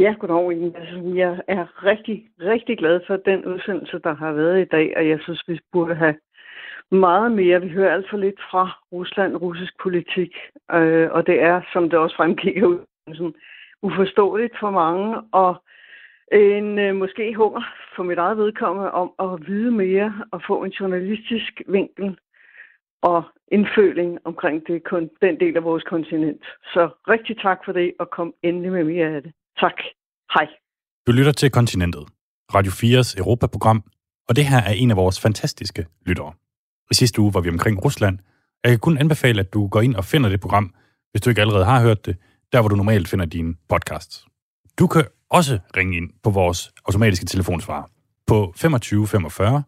Ja, goddag. Altså, jeg er rigtig, rigtig glad for den udsendelse, der har været i dag, og jeg synes, vi burde have meget mere. Vi hører alt for lidt fra Rusland, russisk politik, øh, og det er, som det også fremgik af udsendelsen, uforståeligt for mange, og en øh, måske hunger for mit eget vedkommende om at vide mere og få en journalistisk vinkel og indføling omkring det, kun den del af vores kontinent. Så rigtig tak for det, og kom endelig med mere af det. Tak. Hej. Du lytter til Kontinentet, Radio 4's Europaprogram, og det her er en af vores fantastiske lyttere. I sidste uge var vi omkring Rusland. Jeg kan kun anbefale, at du går ind og finder det program, hvis du ikke allerede har hørt det, der hvor du normalt finder dine podcasts. Du kan også ringe ind på vores automatiske telefonsvar på 25 45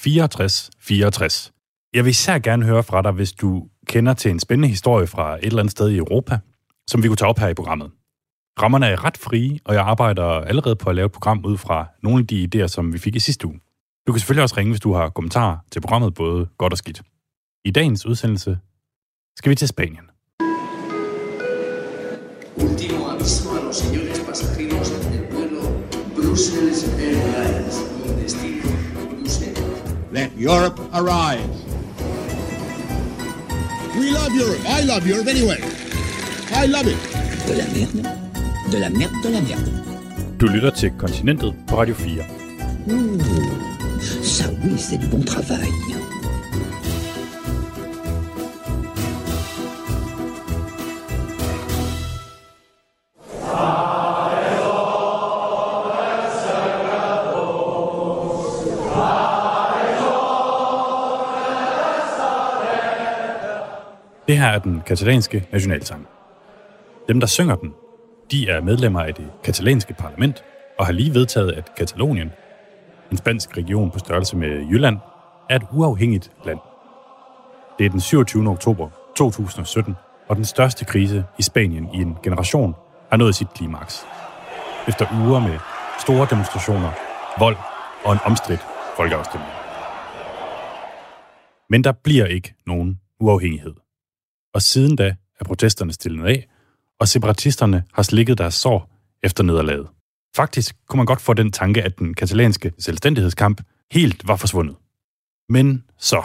64 64. Jeg vil især gerne høre fra dig, hvis du kender til en spændende historie fra et eller andet sted i Europa, som vi kunne tage op her i programmet. Rammerne er ret frie, og jeg arbejder allerede på at lave et program ud fra nogle af de idéer, som vi fik i sidste uge. Du kan selvfølgelig også ringe, hvis du har kommentarer til programmet, både godt og skidt. I dagens udsendelse skal vi til Spanien. Último aviso a los señores pasajeros del vuelo Brussels Airlines con destino Bruselas. Let Europe arrive. We love Europe. I love Europe anyway. I love it. De la merde. De la merde, de la merde. Du lytter til Kontinentet på Radio 4. Uh, ça oui, c'est du bon travail. Det her er den katalanske nationalsang. Dem, der synger den, de er medlemmer af det katalanske parlament og har lige vedtaget, at Katalonien, en spansk region på størrelse med Jylland, er et uafhængigt land. Det er den 27. oktober 2017, og den største krise i Spanien i en generation har nået sit klimaks. Efter uger med store demonstrationer, vold og en omstridt folkeafstemning. Men der bliver ikke nogen uafhængighed. Og siden da er protesterne stillet af, og separatisterne har slikket deres sår efter nederlaget. Faktisk kunne man godt få den tanke, at den katalanske selvstændighedskamp helt var forsvundet. Men så.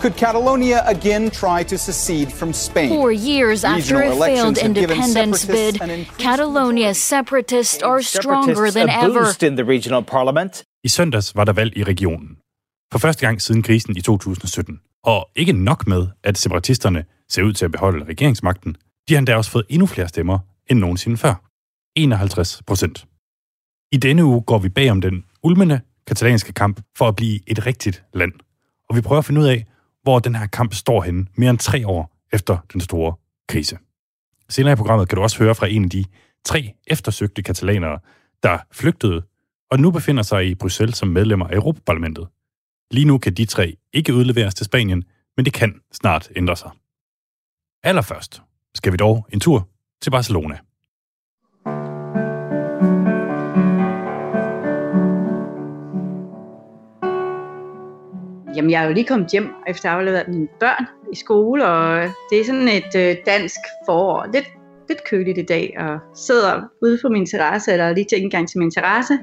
Could Catalonia again try to secede from Spain? Four years after a failed independence bid, Catalonia's separatists are stronger than ever. In the regional parliament. I søndags var der valg i regionen. For første gang siden krisen i 2017. Og ikke nok med, at separatisterne ser ud til at beholde regeringsmagten, de har endda også fået endnu flere stemmer end nogensinde før. 51 procent. I denne uge går vi bag om den ulmende katalanske kamp for at blive et rigtigt land. Og vi prøver at finde ud af, hvor den her kamp står henne mere end tre år efter den store krise. Senere i programmet kan du også høre fra en af de tre eftersøgte katalanere, der flygtede og nu befinder sig i Bruxelles som medlemmer af Europaparlamentet. Lige nu kan de tre ikke udleveres til Spanien, men det kan snart ændre sig. Allerførst skal vi dog en tur til Barcelona. Jamen, jeg er jo lige kommet hjem efter at have afleveret mine børn i skole, og det er sådan et øh, dansk forår. Lidt, lidt køligt i dag, og sidder ude på min terrasse, eller lige til indgang til min terrasse.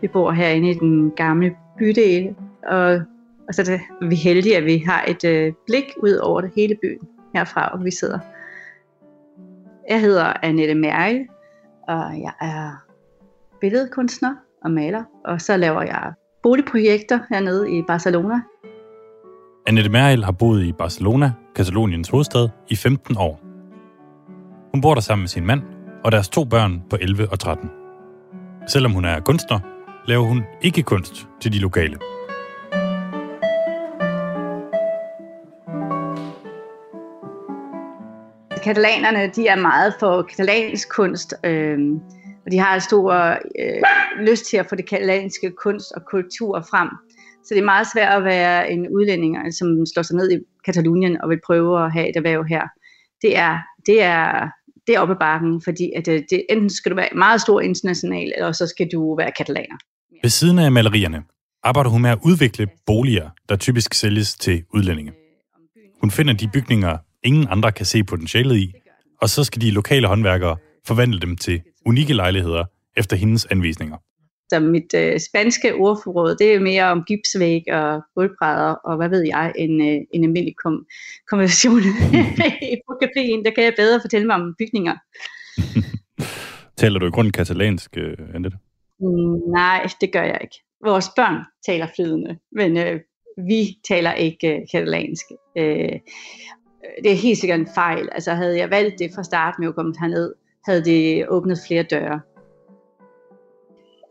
Vi bor herinde i den gamle bydel, og, og så er vi heldige, at vi har et øh, blik ud over det hele byen herfra, hvor vi sidder. Jeg hedder Annette Mærke, og jeg er billedkunstner og maler, og så laver jeg boligprojekter hernede i Barcelona. Annette Mærkel har boet i Barcelona, Kataloniens hovedstad, i 15 år. Hun bor der sammen med sin mand og deres to børn på 11 og 13. Selvom hun er kunstner, laver hun ikke kunst til de lokale. Katalanerne de er meget for katalansk kunst, øh, og de har stor øh, lyst til at få det katalanske kunst og kultur frem. Så det er meget svært at være en udlænding, øh, som slår sig ned i Katalonien og vil prøve at have et erhverv her. Det er, det er, det er oppe bakken, fordi at det, det, enten skal du være meget stor international, eller så skal du være katalaner. Ved siden af malerierne arbejder hun med at udvikle boliger, der typisk sælges til udlændinge. Hun finder de bygninger, ingen andre kan se potentialet i, og så skal de lokale håndværkere forvandle dem til unikke lejligheder efter hendes anvisninger. Så mit øh, spanske ordforråd, det er mere om gipsvæg og gulvbrædder, og hvad ved jeg, en, øh, en almindelig kom, konversation på caféen. Der kan jeg bedre fortælle mig om bygninger. Taler du i grunden katalansk, øh, Annette? Mm, nej, det gør jeg ikke. Vores børn taler flydende, men øh, vi taler ikke øh, katalansk. Øh, Øh, det er helt sikkert en fejl. Altså havde jeg valgt det fra start med at komme herned, havde det åbnet flere døre.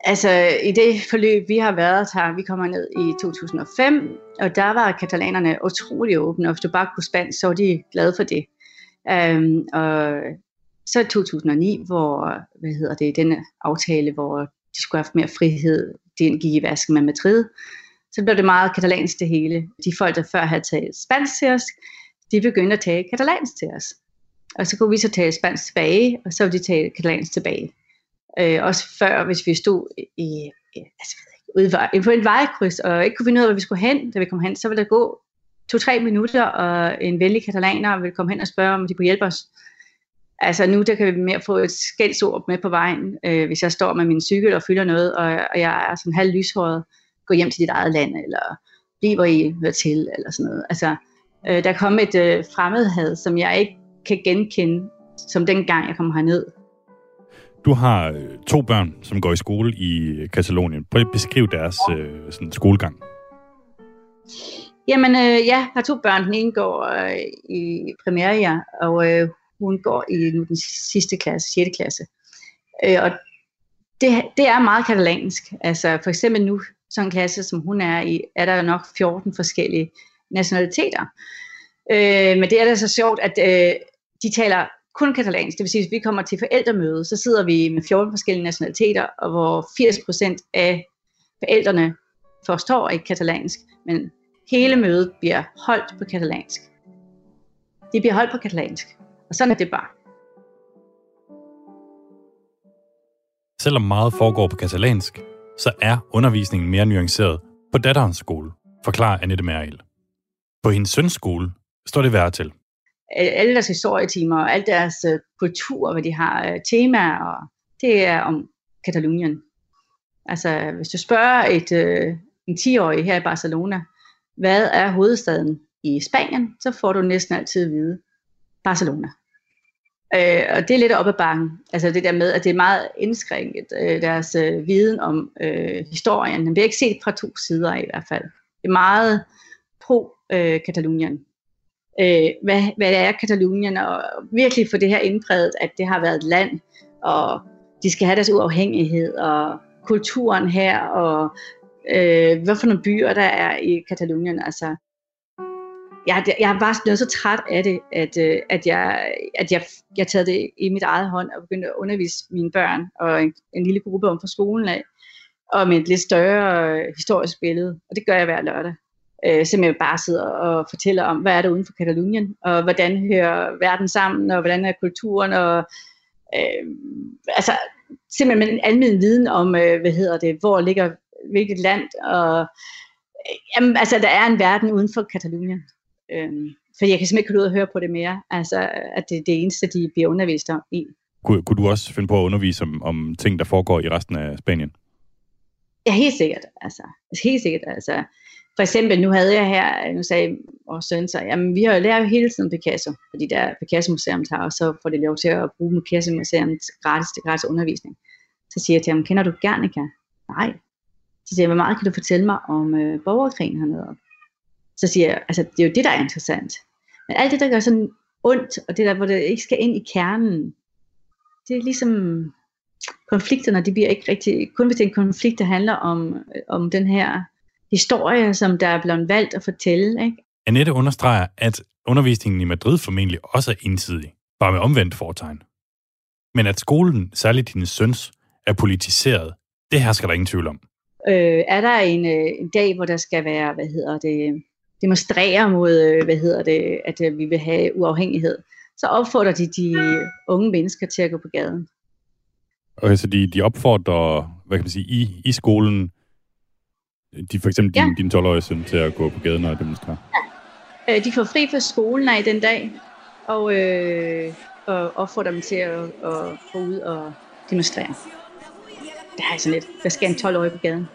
Altså i det forløb, vi har været her, vi kommer ned i 2005, og der var katalanerne utrolig åbne, og hvis du bare kunne spansk, så var de glade for det. Um, og så 2009, hvor, hvad hedder det, den aftale, hvor de skulle have haft mere frihed, den gik i vasken med Madrid, så blev det meget katalansk det hele. De folk, der før havde taget spansk til os, de begyndte at tale katalansk til os. Og så kunne vi så tale spansk tilbage, og så ville de tale katalansk tilbage. Øh, også før, hvis vi stod i, altså, ude på en vejkryds, og ikke kunne finde ud af, hvor vi skulle hen, da vi kom hen, så ville der gå to-tre minutter, og en venlig katalaner ville komme hen og spørge, om de kunne hjælpe os. Altså nu der kan vi mere få et skældsord med på vejen, øh, hvis jeg står med min cykel og fylder noget, og, og jeg er sådan halv lyshåret, gå hjem til dit eget land, eller bliver I hører til, eller sådan noget. Altså, øh, der kom et øh, fremmedhed, som jeg ikke kan genkende, som dengang jeg kom herned. Du har øh, to børn, som går i skole i Katalonien. Prøv at beskrive deres øh, sådan, skolegang. Jamen, øh, ja, jeg har to børn. Den ene går øh, i primaria, og øh, hun går i nu den sidste klasse, 6. klasse. Øh, og det, det er meget katalansk. Altså for eksempel nu, sådan en klasse som hun er i, er der nok 14 forskellige nationaliteter. Øh, men det er da så sjovt, at øh, de taler kun katalansk. Det vil sige, at hvis vi kommer til forældremøde, så sidder vi med 14 forskellige nationaliteter, og hvor 80% af forældrene forstår ikke katalansk, men hele mødet bliver holdt på katalansk. Det bliver holdt på katalansk. Og sådan er det bare. Selvom meget foregår på katalansk, så er undervisningen mere nuanceret på datterens skole, forklarer Annette Merriel. På hendes søns skole står det værre til. Alle deres historietimer og al deres øh, kultur, hvad de har øh, temaer, og det er om Katalonien. Altså, hvis du spørger et, øh, en 10-årig her i Barcelona, hvad er hovedstaden i Spanien, så får du næsten altid at vide Barcelona. Øh, og det er lidt op ad bakken. Altså det der med, at det er meget indskrænket, øh, deres øh, viden om øh, historien. Den bliver ikke set fra to sider i hvert fald. Det er meget pro-Katalonien. Øh, hvad, hvad er Katalonien? Og virkelig få det her indpræget, at det har været et land, og de skal have deres uafhængighed, og kulturen her, og øh, hvad for nogle byer der er i Katalonien. Altså, jeg, jeg var blevet så træt af det, at, øh, at, jeg, at jeg, jeg taget det i mit eget hånd og begyndte at undervise mine børn og en, en lille gruppe om fra skolen af, og med et lidt større øh, historisk billede. Og det gør jeg hver lørdag. Øh, simpelthen bare sidder og fortæller om, hvad er der uden for Katalonien, og hvordan hører verden sammen, og hvordan er kulturen, og øh, altså simpelthen en almindelig viden om, øh, hvad hedder det, hvor ligger hvilket land, og øh, jamen, altså der er en verden uden for Katalonien. Øhm, for jeg kan simpelthen ikke ud og høre på det mere, altså at det er det eneste, de bliver undervist om i. Kunne, kunne du også finde på at undervise om, om ting, der foregår i resten af Spanien? Ja, helt sikkert. Altså, helt sikkert. Altså, for eksempel, nu havde jeg her, nu sagde vores søn så, jamen vi har jo lært hele tiden Picasso, fordi der Picasso Museum tager, og så får de lov til at bruge Picasso Museum gratis til gratis undervisning. Så siger jeg til ham, kender du Gernika? Nej. Så siger jeg, hvor meget kan du fortælle mig om øh, borgerkrigen hernede? så siger jeg, altså det er jo det, der er interessant. Men alt det, der gør sådan ondt, og det der, hvor det ikke skal ind i kernen, det er ligesom konflikterne, de bliver ikke rigtig, kun hvis det er en konflikt, der handler om, øh, om den her historie, som der er blevet valgt at fortælle. Ikke? Annette understreger, at undervisningen i Madrid formentlig også er ensidig, bare med omvendt foretegn. Men at skolen, særligt hendes søns, er politiseret, det her skal der ingen tvivl om. Øh, er der en, øh, en dag, hvor der skal være, hvad hedder det, demonstrere mod, øh, hvad hedder det, at øh, vi vil have uafhængighed, så opfordrer de de unge mennesker til at gå på gaden. Okay, så de, de opfordrer, hvad kan man sige, i, i skolen, de for eksempel ja. din, din 12-årige søn til at gå på gaden og demonstrere? Ja. Øh, de får fri fra skolen af den dag, og, øh, og opfordrer dem til at, at gå ud og demonstrere. Det har jeg sådan lidt. Hvad skal en 12-årig på gaden?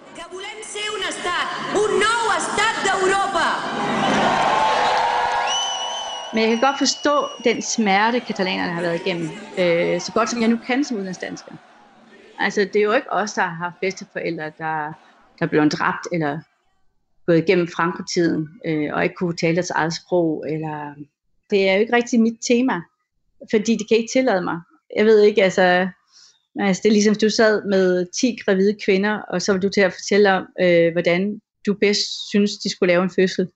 Men jeg kan godt forstå den smerte, katalanerne har været igennem, øh, så godt som jeg nu kan som udlandsdansker. Altså, det er jo ikke os, der har haft bedsteforældre, der, der blev dræbt, eller gået igennem Frankotiden, øh, og ikke kunne tale deres eget sprog, eller... Det er jo ikke rigtig mit tema, fordi de kan ikke tillade mig. Jeg ved ikke, altså... Altså, det er ligesom, du sad med 10 gravide kvinder, og så var du til at fortælle om, øh, hvordan du bedst synes, de skulle lave en fødsel.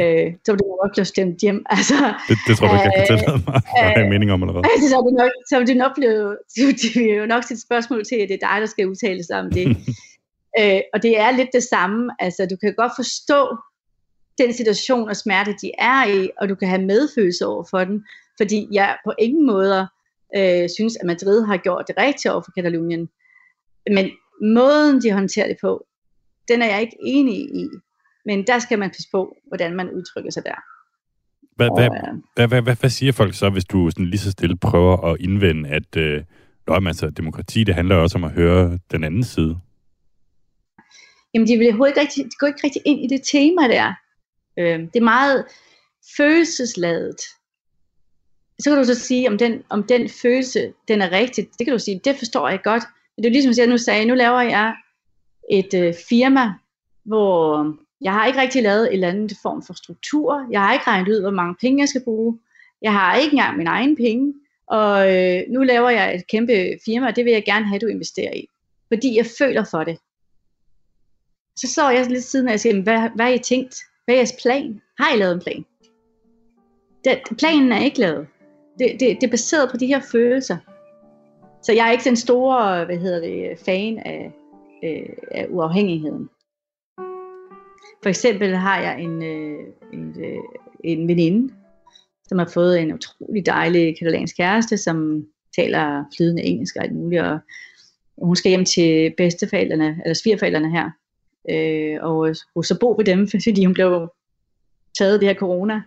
Øh, så var det nok blevet stemt hjem. Altså, det, det tror du ikke, jeg kan tillade mig at have en mening om, eller hvad? Altså, så, er det nok, så vil det nok blive, det vil jo nok sit spørgsmål til, at det er dig, der skal udtale sig om det. Øh, og det er lidt det samme. Altså, du kan godt forstå den situation og smerte, de er i, og du kan have medfølelse over for den, fordi jeg på ingen måder øh, synes, at Madrid har gjort det rigtigt over for Katalonien. Men måden, de håndterer det på, den er jeg ikke enig i. Men der skal man passe på, hvordan man udtrykker sig der. Hvad, og, hvad, øh, hvad, hvad, hvad, hvad siger folk så, hvis du sådan lige så stille prøver at indvende, at øh, nøj, altså, demokrati det handler også om at høre den anden side? Jamen, de, vil ikke rigtig, de går ikke rigtig ind i det tema der. Øh, det er meget følelsesladet. Så kan du så sige, om den, om den følelse, den er rigtig. Det kan du sige, det forstår jeg godt. Men det er ligesom, jeg nu sagde, nu laver jeg et øh, firma, hvor jeg har ikke rigtig lavet en eller anden form for struktur. Jeg har ikke regnet ud, hvor mange penge jeg skal bruge. Jeg har ikke engang min egen penge. Og øh, nu laver jeg et kæmpe firma, og det vil jeg gerne have, at du investerer i. Fordi jeg føler for det. Så så jeg lidt siden, og jeg siger, hvad, hvad har I tænkt? Hvad er jeres plan? Har I lavet en plan? Den, planen er ikke lavet. Det, det, det er baseret på de her følelser. Så jeg er ikke den store, hvad hedder det, fan af, øh, af uafhængigheden. For eksempel har jeg en, øh, en, øh, en veninde, som har fået en utrolig dejlig katalansk kæreste, som taler flydende engelsk og alt muligt, og hun skal hjem til bedsteforældrene, eller svigerforældrene her, øh, og så bo ved dem, fordi hun blev taget det her corona,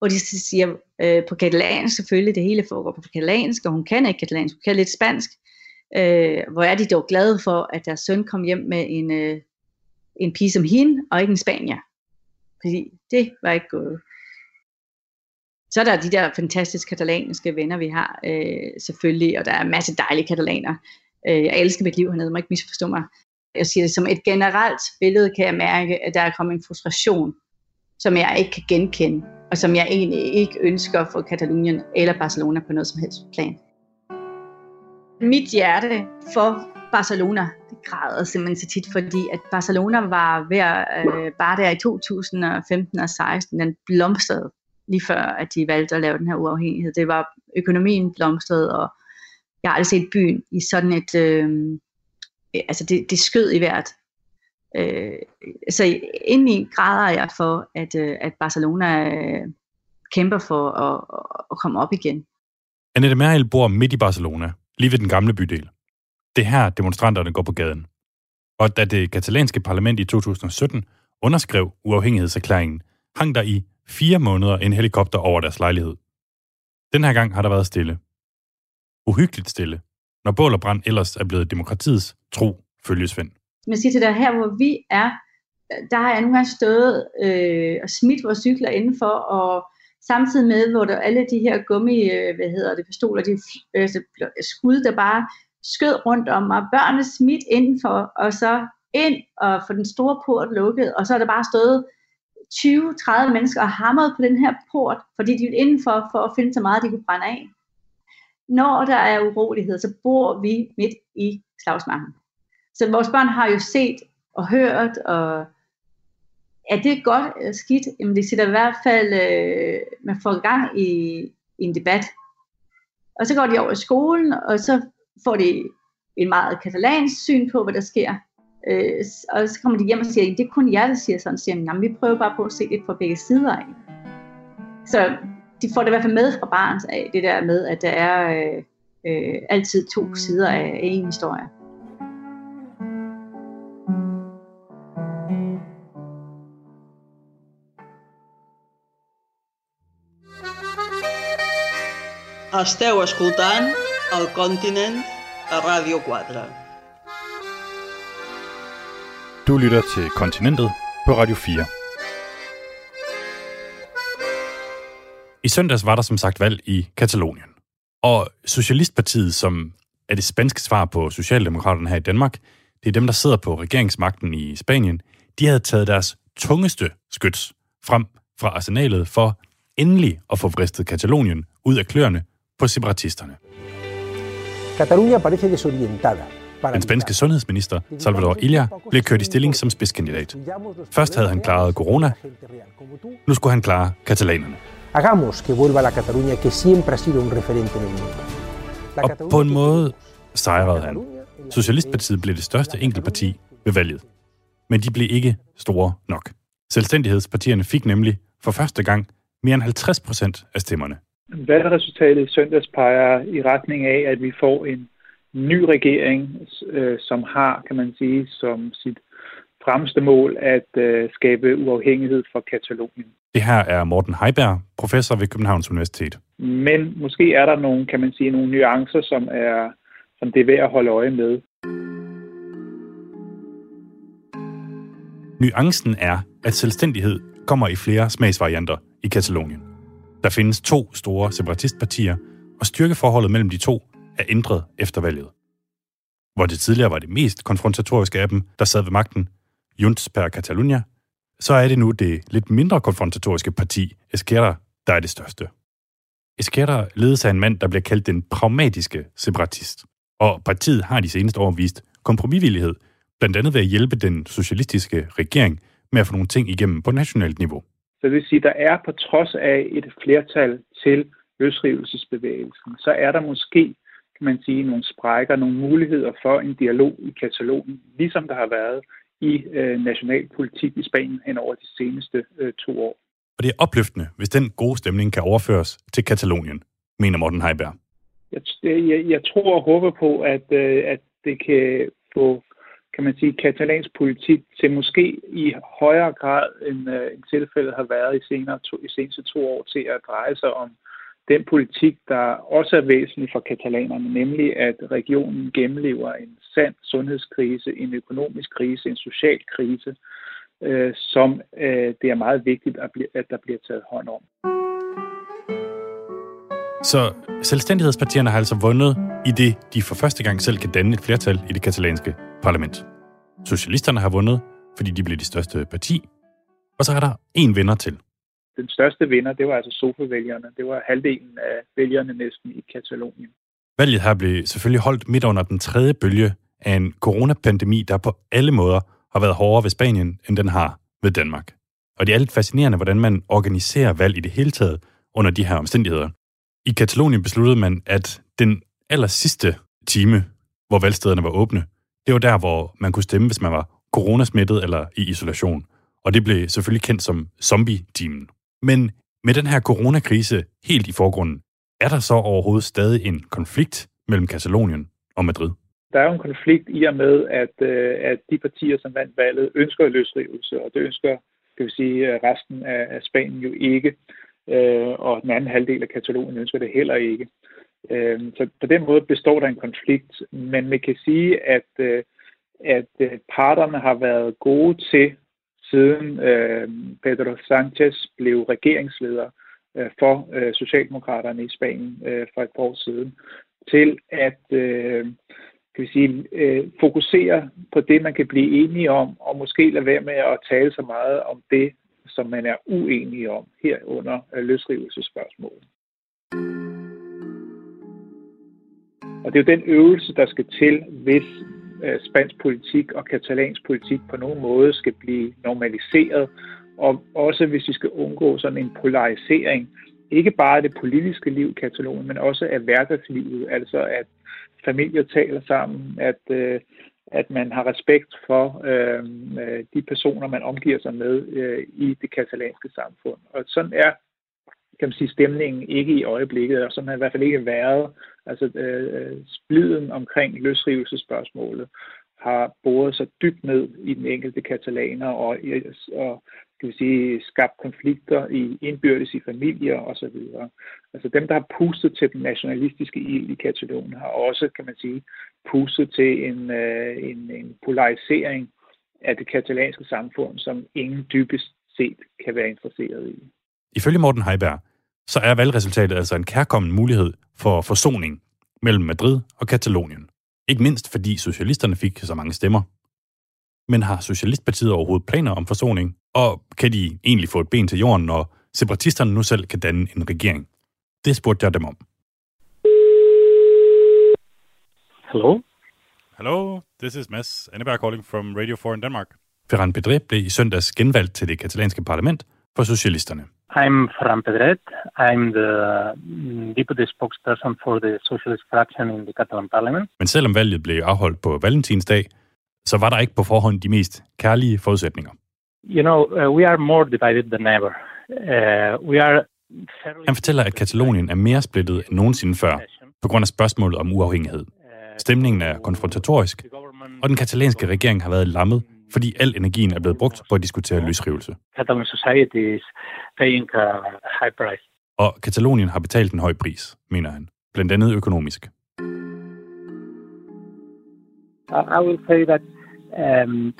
og de siger øh, på katalansk selvfølgelig, det hele foregår på katalansk, og hun kan ikke katalansk, hun kan lidt spansk, øh, hvor er de dog glade for, at deres søn kom hjem med en, øh, en pige som hende, og ikke en spanier. Fordi det var ikke gået. Så er der de der fantastiske katalanske venner, vi har, øh, selvfølgelig, og der er masser masse dejlige katalaner. Øh, jeg elsker mit liv hernede, må ikke misforstå mig. Jeg siger det som et generelt billede, kan jeg mærke, at der er kommet en frustration, som jeg ikke kan genkende, og som jeg egentlig ikke ønsker for Katalonien eller Barcelona på noget som helst plan. Mit hjerte for Barcelona, det græder simpelthen så tit, fordi at Barcelona var ved at, øh, bare der i 2015 og 16, den blomstrede lige før, at de valgte at lave den her uafhængighed. Det var økonomien blomstrede, og jeg har aldrig set byen i sådan et, øh, Øh, altså det, det skød i hvert. Øh, så indeni græder jeg for, at, øh, at Barcelona øh, kæmper for at, at komme op igen. Annette Merrill bor midt i Barcelona, lige ved den gamle bydel. Det her demonstranterne går på gaden. Og da det katalanske parlament i 2017 underskrev uafhængighedserklæringen, hang der i fire måneder en helikopter over deres lejlighed. Den her gang har der været stille. Uhyggeligt stille, når bål og brand ellers er blevet demokratiets tro følgesvend. Man siger til dig, her hvor vi er, der har jeg nogle gange stået øh, og smidt vores cykler indenfor, og samtidig med, hvor der alle de her gummi, øh, hvad hedder det, pistoler, de øh, skud, der bare skød rundt om mig, børnene smidt indenfor, og så ind og få den store port lukket, og så er der bare stået 20-30 mennesker og hamret på den her port, fordi de ville indenfor for at finde så meget, de kunne brænde af. Når der er urolighed, så bor vi midt i slagsmarken. Så vores børn har jo set og hørt, og er det godt eller skidt? Jamen det sætter i hvert fald, øh, man får gang i, i en debat. Og så går de over i skolen, og så får de en meget katalansk syn på, hvad der sker. Øh, og så kommer de hjem og siger, det er kun jer, der siger sådan. Så siger, vi prøver bare på at se det fra begge sider af. Så de får det i hvert fald med fra barns af, det der med, at der er øh, øh, altid to sider af en historie. Esteu escoltant el Continent a Radio 4. Du lytter til Kontinentet på Radio 4. I søndags var der som sagt valg i Katalonien. Og Socialistpartiet, som er det spanske svar på Socialdemokraterne her i Danmark, det er dem, der sidder på regeringsmagten i Spanien, de havde taget deres tungeste skyts frem fra arsenalet for endelig at få vristet Katalonien ud af kløerne på separatisterne. Catalunya parece desorientada. Den spanske sundhedsminister, Salvador Illa, blev kørt i stilling som spidskandidat. Først havde han klaret corona, nu skulle han klare katalanerne. Hagamos que vuelva la Cataluña que siempre ha sido un referente en el mundo. Og på en måde sejrede han. Socialistpartiet blev det største enkeltparti ved valget. Men de blev ikke store nok. Selvstændighedspartierne fik nemlig for første gang mere end 50 procent af stemmerne. Valgresultatet i søndags peger i retning af, at vi får en ny regering, øh, som har, kan man sige, som sit fremmeste mål at øh, skabe uafhængighed for Katalonien. Det her er Morten Heiberg, professor ved Københavns Universitet. Men måske er der nogle, kan man sige, nogle nuancer, som er som det er værd at holde øje med. Nuancen er, at selvstændighed kommer i flere smagsvarianter i Katalonien. Der findes to store separatistpartier, og styrkeforholdet mellem de to er ændret efter valget. Hvor det tidligere var det mest konfrontatoriske af dem, der sad ved magten, Junts per Catalunya, så er det nu det lidt mindre konfrontatoriske parti, Esquerra, der er det største. Esquerra ledes af en mand, der bliver kaldt den pragmatiske separatist. Og partiet har de seneste år vist kompromisvillighed, blandt andet ved at hjælpe den socialistiske regering med at få nogle ting igennem på nationalt niveau. Så det vil sige, der er på trods af et flertal til løsrivelsesbevægelsen, så er der måske, kan man sige, nogle sprækker, nogle muligheder for en dialog i Katalonien, ligesom der har været i øh, nationalpolitik i Spanien hen over de seneste øh, to år. Og det er opløftende, hvis den gode stemning kan overføres til Katalonien, mener Morten Heiberg. Jeg, jeg, jeg tror og håber på, at, øh, at det kan få kan man sige, katalansk politik til måske i højere grad, end, øh, end tilfældet har været i, senere to, i seneste to år, til at dreje sig om den politik, der også er væsentlig for katalanerne, nemlig at regionen gennemlever en sand sundhedskrise, en økonomisk krise, en social krise, øh, som øh, det er meget vigtigt, at, bl- at der bliver taget hånd om. Så selvstændighedspartierne har altså vundet i det, de for første gang selv kan danne et flertal i det katalanske parlament. Socialisterne har vundet, fordi de blev de største parti. Og så er der en vinder til. Den største vinder, det var altså sofavælgerne. Det var halvdelen af vælgerne næsten i Katalonien. Valget her blev selvfølgelig holdt midt under den tredje bølge af en coronapandemi, der på alle måder har været hårdere ved Spanien, end den har ved Danmark. Og det er lidt fascinerende, hvordan man organiserer valg i det hele taget under de her omstændigheder. I Katalonien besluttede man, at den aller sidste time, hvor valgstederne var åbne, det var der, hvor man kunne stemme, hvis man var coronasmittet eller i isolation. Og det blev selvfølgelig kendt som zombie-timen. Men med den her coronakrise helt i forgrunden, er der så overhovedet stadig en konflikt mellem Katalonien og Madrid? Der er jo en konflikt i og med, at, øh, at de partier, som vandt valget, ønsker løsrivelse, og det ønsker kan vi sige, øh, resten af, Spanien jo ikke. Øh, og den anden halvdel af Katalonien ønsker det heller ikke. Øh, så på den måde består der en konflikt, men man kan sige, at, øh, at øh, parterne har været gode til, siden øh, Pedro Sanchez blev regeringsleder øh, for øh, Socialdemokraterne i Spanien øh, for et par år siden, til at øh, kan vi sige, øh, fokusere på det, man kan blive enige om, og måske lade være med at tale så meget om det, som man er uenige om herunder øh, løsrivelsespørgsmålet. Og det er jo den øvelse, der skal til, hvis øh, spansk politik og katalansk politik på nogen måde skal blive normaliseret, og også hvis vi skal undgå sådan en polarisering, ikke bare af det politiske liv i Katalonien, men også af hverdagslivet, altså at familier taler sammen, at, øh, at man har respekt for øh, øh, de personer, man omgiver sig med øh, i det katalanske samfund. Og sådan er kan man sige, stemningen ikke i øjeblikket, og sådan har i hvert fald ikke været. Altså øh, øh, spliden omkring løsrivelsespørgsmålet har boret sig dybt ned i den enkelte katalaner, og, og skal vi sige, skabt konflikter i indbyrdes i familier osv. Altså dem, der har pustet til den nationalistiske ild i Katalonien, har også, kan man sige, pustet til en, øh, en, en polarisering af det katalanske samfund, som ingen dybest set kan være interesseret i. Ifølge Morten Heiberg, så er valgresultatet altså en kærkommen mulighed for forsoning mellem Madrid og Katalonien. Ikke mindst fordi socialisterne fik så mange stemmer. Men har Socialistpartiet overhovedet planer om forsoning? Og kan de egentlig få et ben til jorden, når separatisterne nu selv kan danne en regering? Det spurgte jeg dem om. Hello? Hello, this is Mads Anneberg calling from Radio 4 in Denmark. Ferran Pedret blev i søndags genvalgt til det katalanske parlament for socialisterne. I'm Ferran Pedret. I'm the mm, deputy spokesperson for the socialist fraction in the Catalan parliament. Men selvom valget blev afholdt på valentinsdag, så var der ikke på forhånd de mest kærlige forudsætninger. You know, uh, we are more divided than ever. Uh, we are Han fortæller, at Katalonien er mere splittet end nogensinde før, på grund af spørgsmålet om uafhængighed. Stemningen er konfrontatorisk, og den katalanske regering har været lammet, fordi al energien er blevet brugt på at diskutere løsrivelse. Catalan society is paying a high price. Og Katalonien har betalt en høj pris, mener han, blandt andet økonomisk. I will say that um,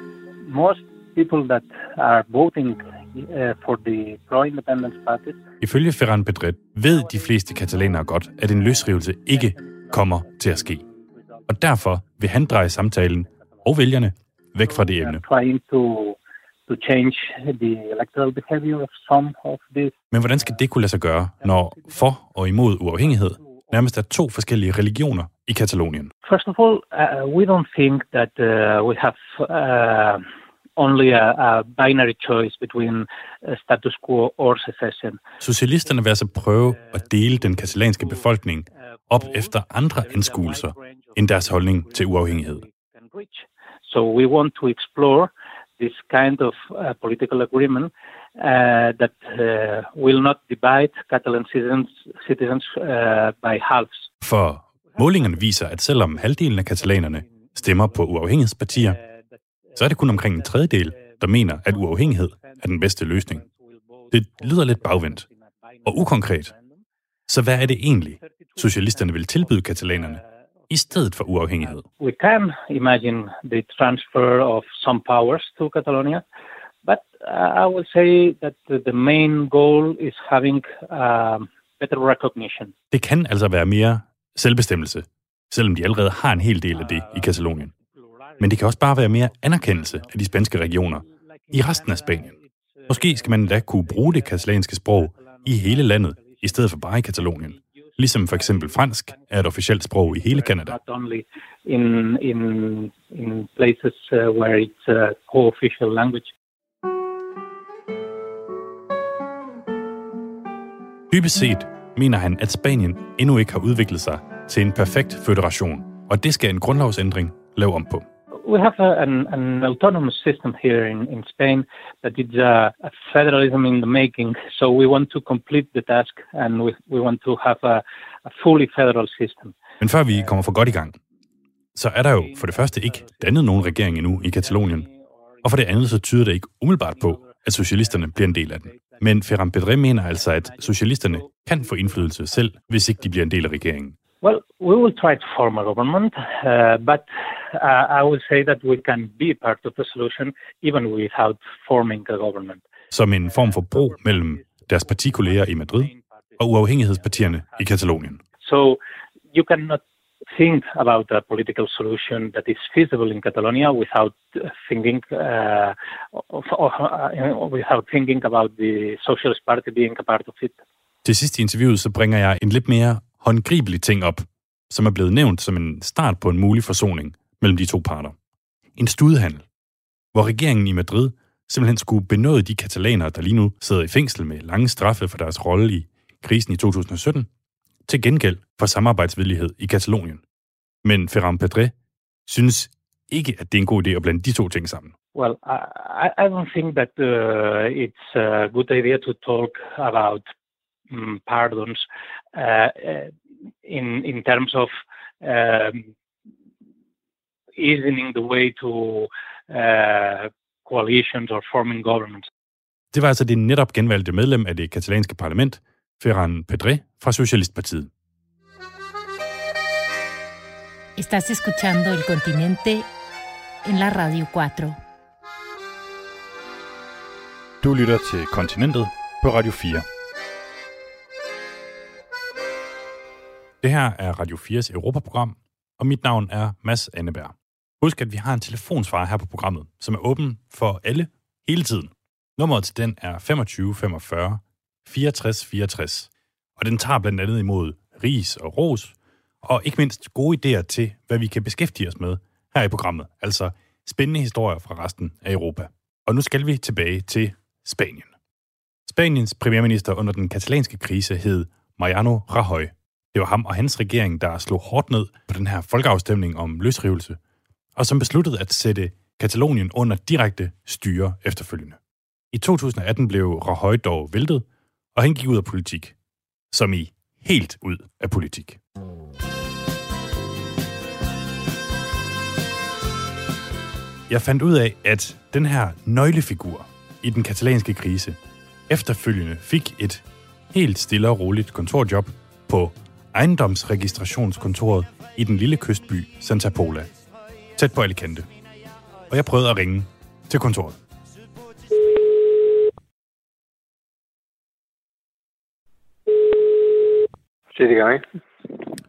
most people that are voting uh, for the pro-independence parties Ifølge Ferran Pedret ved de fleste katalanere godt, at en løsrivelse ikke kommer til at ske. Og derfor vil han dreje samtalen og vælgerne væk fra det emne. Men hvordan skal det kunne lade sig gøre, når for og imod uafhængighed nærmest er to forskellige religioner i Katalonien? First of all, uh, we don't think that uh, we have uh, only a, a binary choice between uh, status quo or secession. Socialisterne vil altså prøve at dele den katalanske befolkning op efter andre anskuelser end deres holdning til uafhængighed. So we want to explore this kind of uh, political agreement uh, that uh, will not divide Catalan citizens, citizens uh, by halves. For målingerne viser, at selvom halvdelen af katalanerne stemmer på uafhængighedspartier, så er det kun omkring en tredjedel, der mener, at uafhængighed er den bedste løsning. Det lyder lidt bagvendt og ukonkret. Så hvad er det egentlig, socialisterne vil tilbyde katalanerne i stedet for uafhængighed? We can imagine the transfer of some powers to Catalonia, but uh, I will say that the main goal is having uh, better recognition. Det kan altså være mere selvbestemmelse, selvom de allerede har en hel del af det i Katalonien. Men det kan også bare være mere anerkendelse af de spanske regioner i resten af Spanien. Måske skal man da kunne bruge det katalanske sprog i hele landet, i stedet for bare i Katalonien. Ligesom for eksempel fransk er et officielt sprog i hele only in in in places uh, where it's a co-official language. Dybest set mener han, at Spanien endnu ikke har udviklet sig til en perfekt føderation, og det skal en grundlovsændring lave om på. We have a, an, an autonomous system here in, in Spain that is a, a federalism in the making. So we want to complete the task and we, we want to have a, a fully federal system. Men før vi kommer for godt i gang, så er der jo for det første ikke dannet nogen regering endnu i Katalonien, og for det andet så tyder det ikke umiddelbart på, at socialisterne bliver en del af den. Men Ferran Pedret mener altså, at socialisterne kan få indflydelse selv, hvis ikke de bliver en del af regeringen. We will try to form a government, uh, but uh, I will say that we can be part of the solution even without forming a government. Som en form for bro mellem deres partikolleger i Madrid og uafhængighedspartierne i Katalonien. So you cannot think about a political solution that is feasible in Catalonia without thinking uh, of, of, uh, without thinking about the Socialist Party being a part of it. Til sidst i interviewet så bringer jeg en lidt mere håndgribelig ting op, som er blevet nævnt som en start på en mulig forsoning mellem de to parter. En studehandel, hvor regeringen i Madrid simpelthen skulle benåde de katalanere, der lige nu sidder i fængsel med lange straffe for deres rolle i krisen i 2017, til gengæld for samarbejdsvillighed i Katalonien. Men Ferran Pedret synes ikke, at det er en god idé at blande de to ting sammen. Well, I, I don't think that uh, it's a good idea to talk about um, pardons uh, uh in in terms of um, easing the way to uh, coalitions or forming governments. Det var altså det netop genvalgte medlem af det katalanske parlament, Ferran Pedré fra Socialistpartiet. Estás escuchando El Continente en la Radio 4. Du lytter til Kontinentet på Radio 4. Det her er Radio 4's Europaprogram, og mit navn er Mads Anneberg. Husk, at vi har en telefonsvarer her på programmet, som er åben for alle hele tiden. Nummeret til den er 25 45 64 64, og den tager blandt andet imod ris og ros, og ikke mindst gode idéer til, hvad vi kan beskæftige os med her i programmet, altså spændende historier fra resten af Europa. Og nu skal vi tilbage til Spanien. Spaniens premierminister under den katalanske krise hed Mariano Rajoy. Det var ham og hans regering, der slog hårdt ned på den her folkeafstemning om løsrivelse, og som besluttede at sætte Katalonien under direkte styre efterfølgende. I 2018 blev Rajoy dog væltet, og han gik ud af politik. Som i helt ud af politik. Jeg fandt ud af, at den her nøglefigur i den katalanske krise efterfølgende fik et helt stille og roligt kontorjob på ejendomsregistrationskontoret i den lille kystby Santa Pola, tæt på Alicante. Og jeg prøvede at ringe til kontoret. Sí, dígame.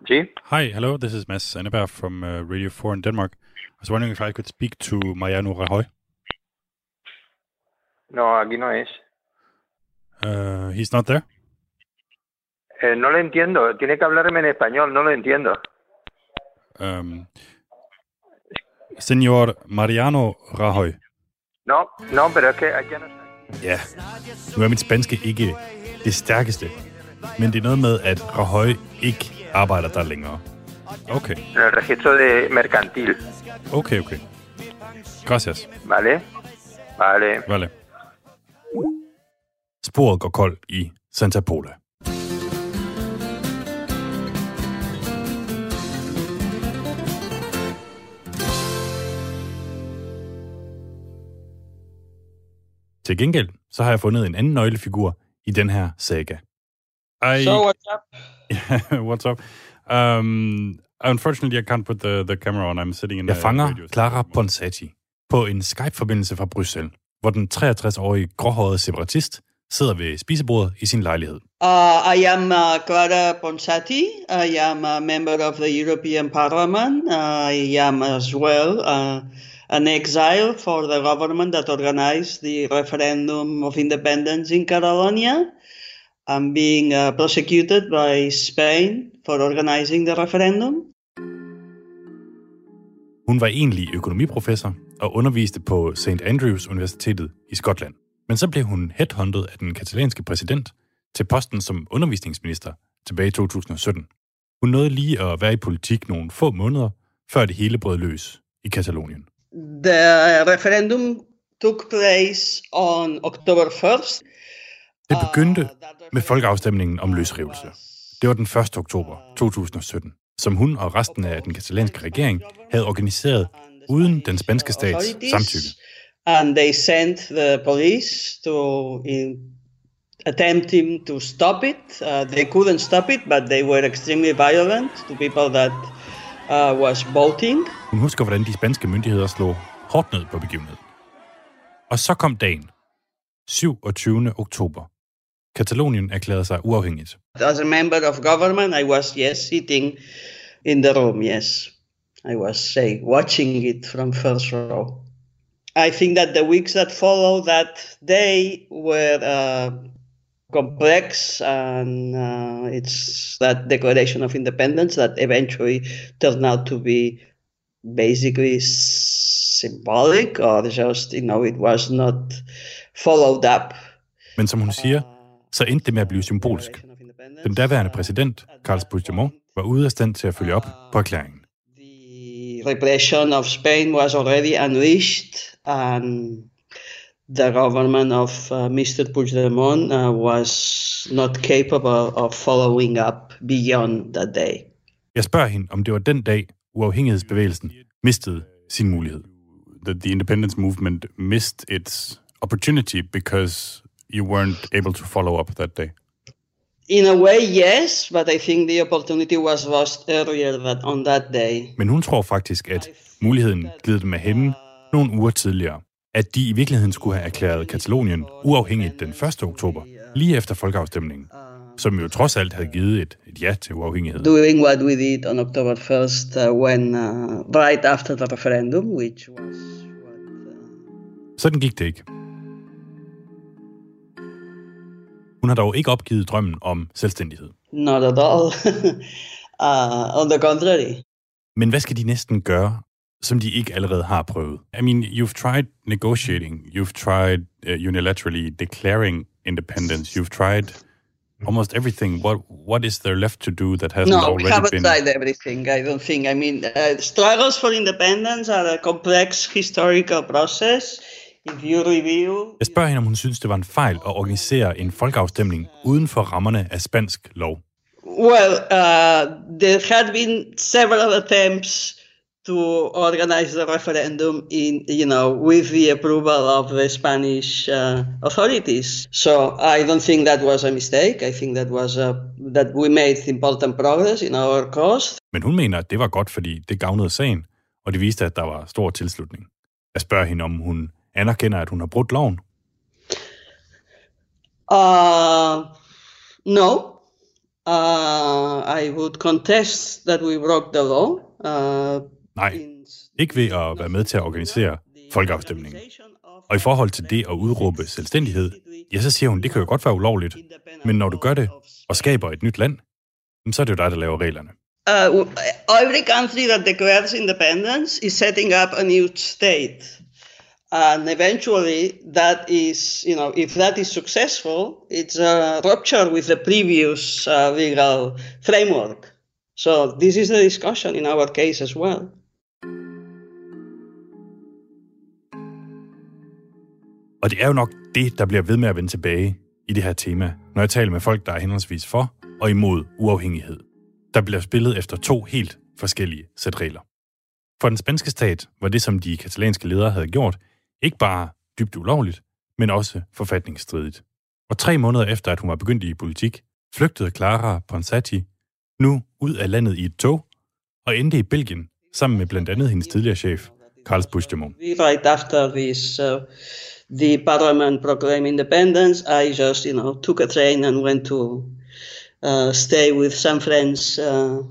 Sí. Hi, hello. This is Mads Anneberg from uh, Radio 4 in Denmark. I was wondering if I could speak to Mariano Rajoy. No, aquí no es. Uh, he's not there? Eh, no lo entiendo. Tiene que hablarme en español. No lo entiendo. Um, señor Mariano Rajoy. No, no, pero es que allá no Ja, nu er mit spanske ikke det stærkeste, men det er noget med, at Rajoy ikke arbejder der længere. Okay. En el registro de mercantil. Okay, okay. Gracias. Vale. Vale. Vale. Sporet går koldt i Santa Pola. Til gengæld, så har jeg fundet en anden nøglefigur i den her saga. I... So what's up? what's up? Um, unfortunately, I can't put the, the camera on. I'm sitting in Jeg fanger Clara Ponsati på en Skype-forbindelse fra Bruxelles, hvor den 63-årige gråhårede separatist sidder ved spisebordet i sin lejlighed. Uh, I am uh, Clara Ponsati. I am a member of the European Parliament. I am as well uh, an exile for the government that organized the referendum of independence in Catalonia. I'm being uh, prosecuted by Spain for organizing the referendum. Hun var egentlig økonomiprofessor og underviste på St. Andrews Universitetet i Skotland. Men så blev hun headhunted af den katalanske præsident til posten som undervisningsminister tilbage i 2017. Hun nåede lige at være i politik nogle få måneder, før det hele brød løs i Katalonien. The referendum took place on October 1st. Det begyndte med folkeafstemningen om løsrivelse. Det var den 1. oktober 2017, som hun og resten af den katalanske regering havde organiseret uden den spanske stats samtykke. And they sent the police to in, attempting to stop it. Uh, they couldn't stop it, but they were extremely violent to people that uh, was voting. Hun husker, hvordan de spanske myndigheder slog hårdt ned på begivenheden. Og så kom dagen, 27. oktober. Katalonien erklærede sig uafhængigt. As a member of government, I was, yes, sitting in the room, yes. I was, say, watching it from first row. I think that the weeks that followed that day were uh, complex, and uh, it's that Declaration of Independence that eventually turned out to be basically symbolic, or just, you know, it was not followed up. Men som hun uh, siger, så endte det med at blive symbolsk. Den daværende uh, præsident, Carles Puigdemont, uh, var ude af stand til at følge op på erklæringen. The repression of Spain was already unleashed, and the government of uh, Mr. Puigdemont uh, was not capable of following up beyond that day. Jeg spørger hende, om det var den dag, uafhængighedsbevægelsen mistede sin mulighed. The, the independence movement missed its opportunity because you weren't able to follow up that day? In a way, yes, but I think the opportunity was lost earlier that on that day. Men hun tror faktisk, at muligheden gled dem af hende nogle uger tidligere. At de i virkeligheden skulle have erklæret Katalonien uafhængigt den 1. oktober, lige efter folkeafstemningen, som jo trods alt havde givet et, et ja til uafhængighed. Doing what we did on October 1st, uh, when uh, right after the referendum, which was Sådan gik det ikke. Hun har dog ikke opgivet drømmen om selvstændighed. Not at all. uh, on the contrary. Men hvad skal de næsten gøre, som de ikke allerede har prøvet? I mean, you've tried negotiating, you've tried uh, unilaterally declaring independence, you've tried almost everything. What what is there left to do that hasn't no, already we haven't been? tried everything. I don't think. I mean, uh, struggles for independence are a complex historical process. If you review... Jeg spørger hende, om hun synes, det var en fejl at organisere en folkeafstemning uden for rammerne af spansk lov. Well, uh, there had been several attempts to organize the referendum in, you know, with the approval of the Spanish uh, authorities. So I don't think that was a mistake. I think that was a, that we made important progress in our cause. Men hun mener, at det var godt, fordi det gavnede sagen, og det viste, at der var stor tilslutning. Jeg spørger hende, om hun anerkender, at hun har brudt loven. Uh, no. Uh, I would contest that we broke the law. Uh, Nej, ikke ved at være med til at organisere folkeafstemningen. Og i forhold til det at udråbe selvstændighed, ja, så siger hun, det kan jo godt være ulovligt, men når du gør det og skaber et nyt land, så er det jo dig, der laver reglerne. Uh, every country that declares independence is setting up a new state. And eventually, that is, you know, if that is successful, it's a rupture with the previous uh, legal framework. So this is the discussion in our case as well. Og det er jo nok det, der bliver ved med at vende tilbage i det her tema, når jeg taler med folk, der er henholdsvis for og imod uafhængighed. Der bliver spillet efter to helt forskellige sæt regler. For den spanske stat var det, som de katalanske ledere havde gjort, ikke bare dybt ulovligt, men også forfatningsstridigt. Og tre måneder efter, at hun var begyndt i politik, flygtede Clara Ponsati nu ud af landet i et tog og endte i Belgien sammen med blandt andet hendes tidligere chef, Carles Puigdemont. Right after this, uh, the parliament proclaimed independence, I just, you know, took a train and went to uh, stay with some friends uh,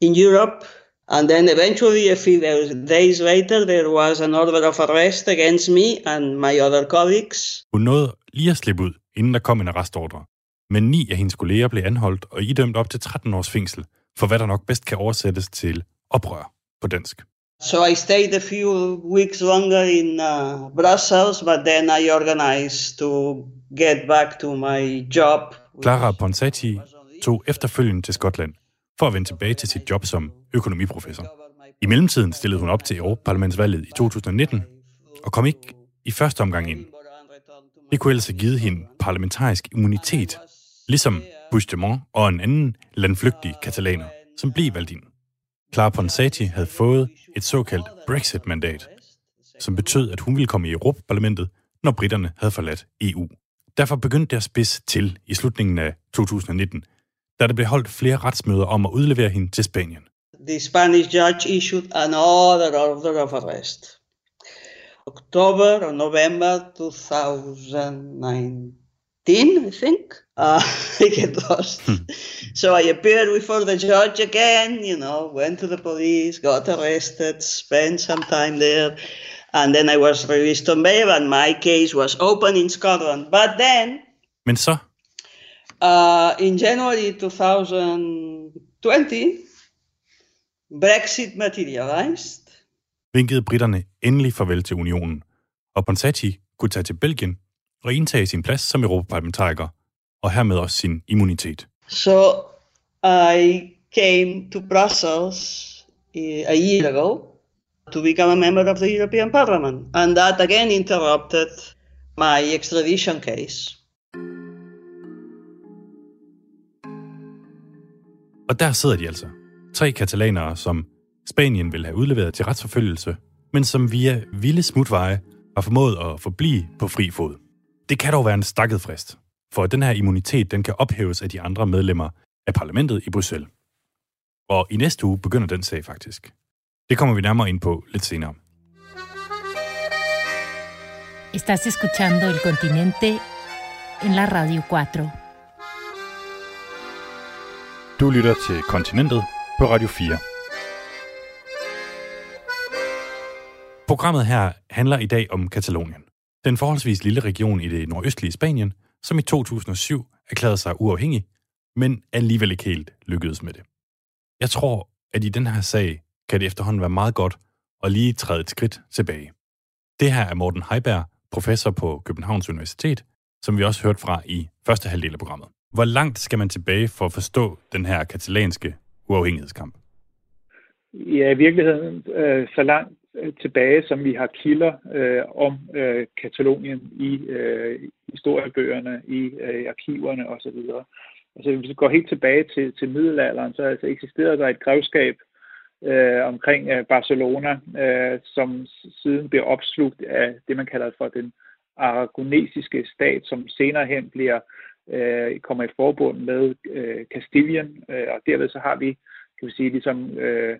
in Europe. And then eventually, a few days later, there was an order of arrest against me and my other colleagues. Hun nåede lige at slippe ud, inden der kom en arrestordre. Men ni af hendes kolleger blev anholdt og idømt op til 13 års fængsel, for hvad der nok bedst kan oversættes til oprør på dansk. So I stayed a few weeks longer in uh, Brussels, but then I organized to get back to my job. Clara Ponsati tog efterfølgende til Skotland for at vende tilbage til sit job som økonomiprofessor. I mellemtiden stillede hun op til Europaparlamentsvalget i 2019 og kom ikke i første omgang ind. Det kunne ellers have givet hende parlamentarisk immunitet, ligesom Puigdemont og en anden landflygtig katalaner, som blev valgt ind. Clara Ponsati havde fået et såkaldt Brexit-mandat, som betød, at hun ville komme i Europaparlamentet, når britterne havde forladt EU. Derfor begyndte deres spids til i slutningen af 2019, da der blev holdt flere retsmøder om at udlevere hende til Spanien. The Spanish judge issued an order order of arrest. October or November 2019, i think. Uh, I get lost. so I appeared before the judge again, you know, went to the police, got arrested, spent some time there, and then I was released on bail, and my case was open in Scotland. But then, Men så, uh, in January 2020, Brexit materialized. vinkede britterne endelig farvel til unionen, og Ponsati kunne tage til Belgien og indtage sin plads som europaparlamentariker, og hermed også sin immunitet. So I came to Brussels uh, a year ago to become a member of the European Parliament, and that again interrupted my extradition case. Og der sidder de altså. Tre katalanere, som Spanien vil have udleveret til retsforfølgelse, men som via vilde smutveje har formået at forblive på fri fod. Det kan dog være en stakket frist, for den her immunitet den kan ophæves af de andre medlemmer af parlamentet i Bruxelles. Og i næste uge begynder den sag faktisk. Det kommer vi nærmere ind på lidt senere. Estás escuchando El Continente en la Radio 4. Du lytter til Kontinentet på Radio 4. Programmet her handler i dag om Katalonien. Den forholdsvis lille region i det nordøstlige Spanien, som i 2007 erklærede sig uafhængig, men alligevel ikke helt lykkedes med det. Jeg tror, at i den her sag kan det efterhånden være meget godt at lige træde et skridt tilbage. Det her er Morten Heiberg, professor på Københavns Universitet, som vi også hørte fra i første halvdel af programmet. Hvor langt skal man tilbage for at forstå den her katalanske uafhængighedskamp? Ja, i virkeligheden øh, så langt Øh, tilbage, som vi har kilder øh, om øh, Katalonien i øh, historiebøgerne, i øh, arkiverne osv. Altså hvis vi går helt tilbage til, til middelalderen, så altså, eksisterede der et grevskab øh, omkring øh, Barcelona, øh, som siden blev opslugt af det, man kalder for den aragonesiske stat, som senere hen bliver øh, kommer i forbund med øh, Kastilien, øh, og derved så har vi, kan vi sige, ligesom øh,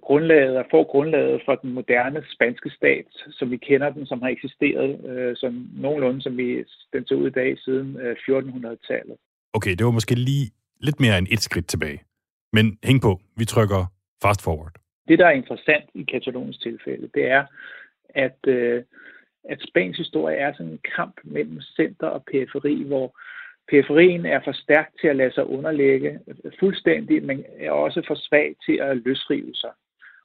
grundlaget og får grundlaget for den moderne spanske stat, som vi kender den, som har eksisteret øh, som nogenlunde, som vi den ser ud i dag siden øh, 1400-tallet. Okay, det var måske lige lidt mere end et skridt tilbage. Men hæng på, vi trykker fast forward. Det, der er interessant i Kataloniens tilfælde, det er, at, øh, at Spaniens historie er sådan en kamp mellem center og periferi, hvor periferien er for stærk til at lade sig underlægge fuldstændig, men er også for svag til at løsrive sig.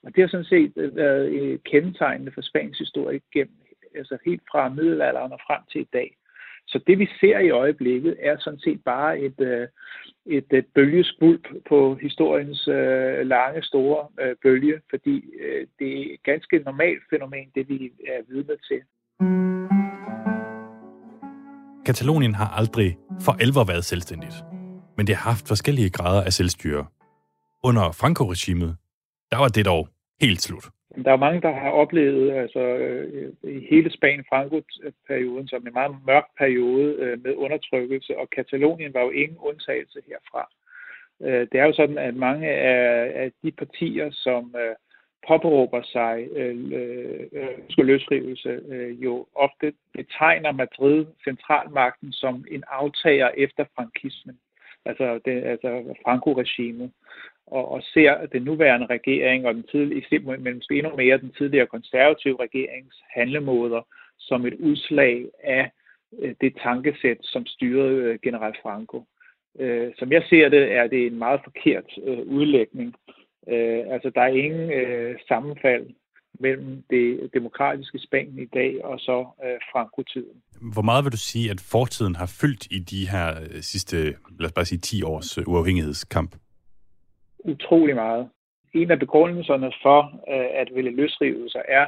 Og det har sådan set øh, været øh, kendetegnende for Spaniens historie gennem, altså helt fra middelalderen og frem til i dag. Så det vi ser i øjeblikket er sådan set bare et, øh, et, et bølgeskvulp på historiens øh, lange, store øh, bølge, fordi øh, det er et ganske normalt fænomen, det vi er vidne til. Katalonien har aldrig for alvor været selvstændigt, men det har haft forskellige grader af selvstyre. Under Franco-regimet, der var det dog helt slut. Der er mange, der har oplevet altså, øh, i hele Spanien-Franco-perioden som en meget mørk periode øh, med undertrykkelse, og Katalonien var jo ingen undtagelse herfra. Øh, det er jo sådan, at mange af, af de partier, som påberåber sig øh, øh, øh løsrivelse, øh, jo ofte betegner Madrid centralmagten som en aftager efter frankismen, altså, det, altså Franco-regimet og, og ser den nuværende regering og den tidlige, men måske endnu mere den tidligere konservative regerings handlemåder som et udslag af øh, det tankesæt, som styrede øh, general Franco. Øh, som jeg ser det, er det en meget forkert øh, udlægning. Altså, der er ingen sammenfald mellem det demokratiske Spanien i dag og så Franco-tiden. Hvor meget vil du sige, at fortiden har fyldt i de her sidste, lad os bare sige, 10 års uafhængighedskamp? utrolig meget. En af begrundelserne for øh, at ville løsrive sig er